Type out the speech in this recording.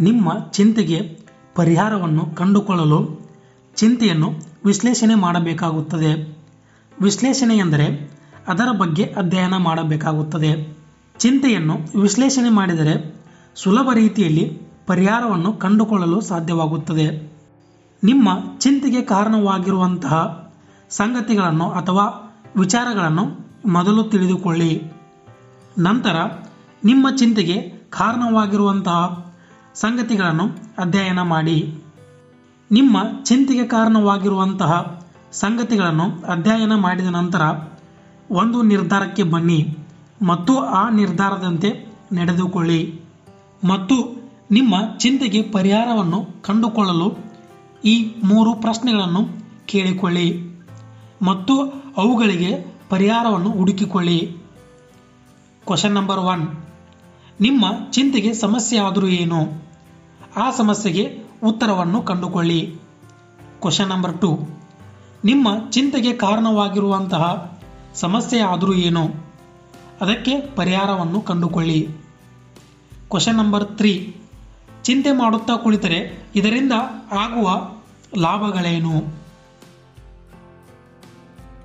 ನಿಮ್ಮ ಚಿಂತೆಗೆ ಪರಿಹಾರವನ್ನು ಕಂಡುಕೊಳ್ಳಲು ಚಿಂತೆಯನ್ನು ವಿಶ್ಲೇಷಣೆ ಮಾಡಬೇಕಾಗುತ್ತದೆ. ವಿಶ್ಲೇಷಣೆ ಎಂದರೆ ಅದರ ಬಗ್ಗೆ ಅಧ್ಯಯನ ಮಾಡಬೇಕಾಗುತ್ತದೆ. ಚಿಂತೆಯನ್ನು ವಿಶ್ಲೇಷಣೆ ಮಾಡಿದರೆ ಸುಲಭ ರೀತಿಯಲ್ಲಿ ಪರಿಹಾರವನ್ನು ಕಂಡುಕೊಳ್ಳಲು ಸಾಧ್ಯವಾಗುತ್ತದೆ. ನಿಮ್ಮ ಚಿಂತೆಗೆ ಕಾರಣವಾಗಿರುವಂತಹ ಸಂಗತಿಗಳನ್ನು ಅಥವಾ ವಿಚಾರಗಳನ್ನು ಮೊದಲು ತಿಳಿದುಕೊಳ್ಳಿ. ನಂತರ ನಿಮ್ಮ ಚಿಂತೆಗೆ ಕಾರಣವಾಗಿರುವಂತಹ ಸಂಗತಿಗಳನ್ನು ಅಧ್ಯಯನ ಮಾಡಿ. ನಿಮ್ಮ ಚಿಂತೆಗೆ ಕಾರಣವಾಗಿರುವಂತಹ ಸಂಗತಿಗಳನ್ನು ಅಧ್ಯಯನ ಮಾಡಿದ ನಂತರ ಒಂದು ನಿರ್ಧಾರಕ್ಕೆ ಬನ್ನಿ ಮತ್ತು ಆ ನಿರ್ಧಾರದಂತೆ ನಡೆದುಕೊಳ್ಳಿ. ಮತ್ತು ನಿಮ್ಮ ಚಿಂತೆಗೆ ಪರಿಹಾರವನ್ನು ಕಂಡುಕೊಳ್ಳಲು ಈ ಮೂರು ಪ್ರಶ್ನೆಗಳನ್ನು ಕೇಳಿಕೊಳ್ಳಿ ಮತ್ತು ಅವುಗಳಿಗೆ ಪರಿಹಾರವನ್ನು ಹುಡುಕಿಕೊಳ್ಳಿ. ಕ್ವಶನ್ ನಂಬರ್ ಒನ್ ನಿಮ್ಮ ಚಿಂತೆಗೆ ಸಮಸ್ಯೆ ಆದರೂ ಏನು? ಆ ಸಮಸ್ಯೆಗೆ ಉತ್ತರವನ್ನು ಕಂಡುಕೊಳ್ಳಿ. ಕ್ವಶನ್ ನಂಬರ್ ಟು ನಿಮ್ಮ ಚಿಂತೆಗೆ ಕಾರಣವಾಗಿರುವಂತಹ ಸಮಸ್ಯೆ ಆದರೂ ಏನು? ಅದಕ್ಕೆ ಪರಿಹಾರವನ್ನು ಕಂಡುಕೊಳ್ಳಿ. ಕ್ವಶನ್ ನಂಬರ್ ತ್ರೀ ಚಿಂತೆ ಮಾಡುತ್ತಾ ಕುಳಿತರೆ ಇದರಿಂದ ಆಗುವ ಲಾಭಗಳೇನು?